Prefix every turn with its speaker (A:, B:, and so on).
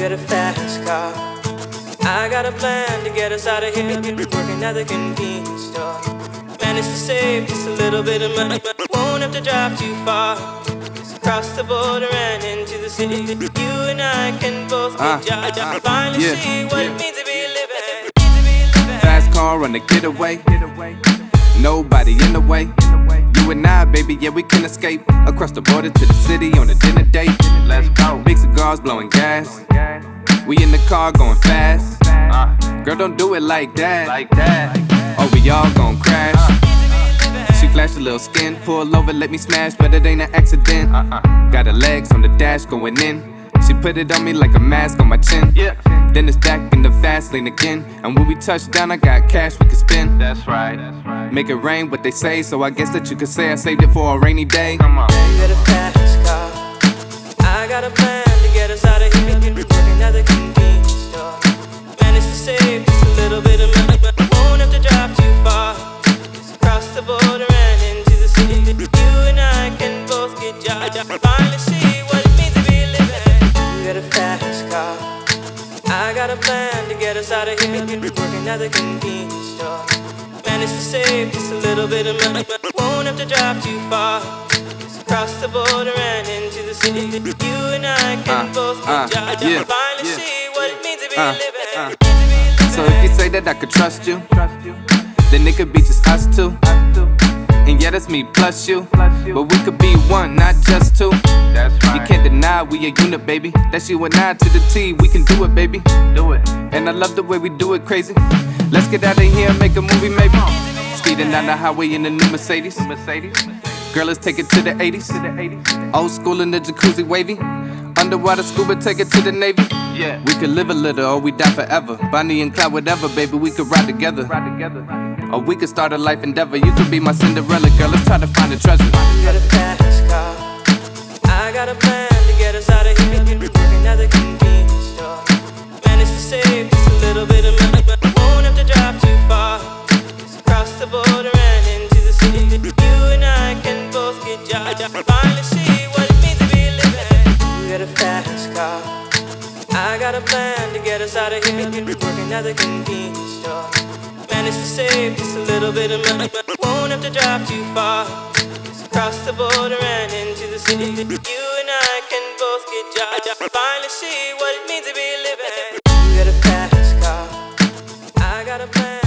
A: got a fast car. I got a plan to get us out of here. Working at the convenience store. Managed to save just a little bit of money, but won't have to drive too far. Just across the border and into the city. You and I can both get
B: Uh,
A: jobs. Finally
B: yeah,
A: see what
B: yeah.
A: it means to be living. To be living.
B: Fast car on the getaway. Nobody in the way. You and I, baby, yeah, we can escape. Across the border to the city on a dinner date.
C: Let's go.
B: Big cigars blowing gas. We in the car going fast. Girl, don't do it like that.
C: like that.
B: Or we all gon' crash. She flashed a little skin, pull over, let me smash, but it ain't an accident.
C: Uh-uh.
B: Got her legs on the dash going in. She put it on me like a mask on my chin.
C: Yeah.
B: Then it's back in the fast lane again. And when we touch down, I got cash we can spend.
C: That's right. That's right.
B: Make it rain, what they say, so I guess that you could say I saved it for a rainy day.
C: Come on.
A: You got a fast car. Got a plan to get us out of here. Working at the convenience store. Managed to save just a little bit of money, but won't have to drive too far. Just across the border and into the city. You and I can both get jobs. Finally see what it means to be living. You got a fast car. I got a plan to get us out of here. Working at the convenience store. Managed to save just a little bit of money, but won't have to drive too far. Just across the border and into the city. You and I can
B: Uh,
A: both
B: uh,
A: get jobs.
B: yeah,
A: Finally
B: yeah.
A: see what it means to be
B: Uh,
A: living.
B: uh.
A: To be living.
B: So if you say that I could trust you, then it could be just us two. And yeah, that's me plus you. But we could be one, not just two.
C: That's right.
B: You can't deny we a unit, baby. That's you and I to the T. We can do it, baby.
C: do it.
B: And I love the way we do it crazy. Let's get out of here and make a movie, maybe. Speeding down the highway in the new Mercedes.
C: Mercedes.
B: Girl, let's take it to the 80s.
C: To the 80s.
B: Old school in the jacuzzi wavy. Underwater scuba, take it to the Navy.
C: Yeah.
B: We could live a little or we die forever. Bonnie and Clyde, whatever, baby, we could ride together.
C: Ride together.
B: Or we could start a life endeavor. You could be my Cinderella girl. Let's try to find a treasure.
A: You got a fast car. I got a plan to get us out of here. Working at the convenience store. Managed to save just a little bit of I got a plan to get us out of here. Working at the convenience store. Managed to save just a little bit of money, but won't have to drive too far. Just across the border and into the city. You and I can both get jobs. I finally see what it means to be living. You got a fast car. I got a plan.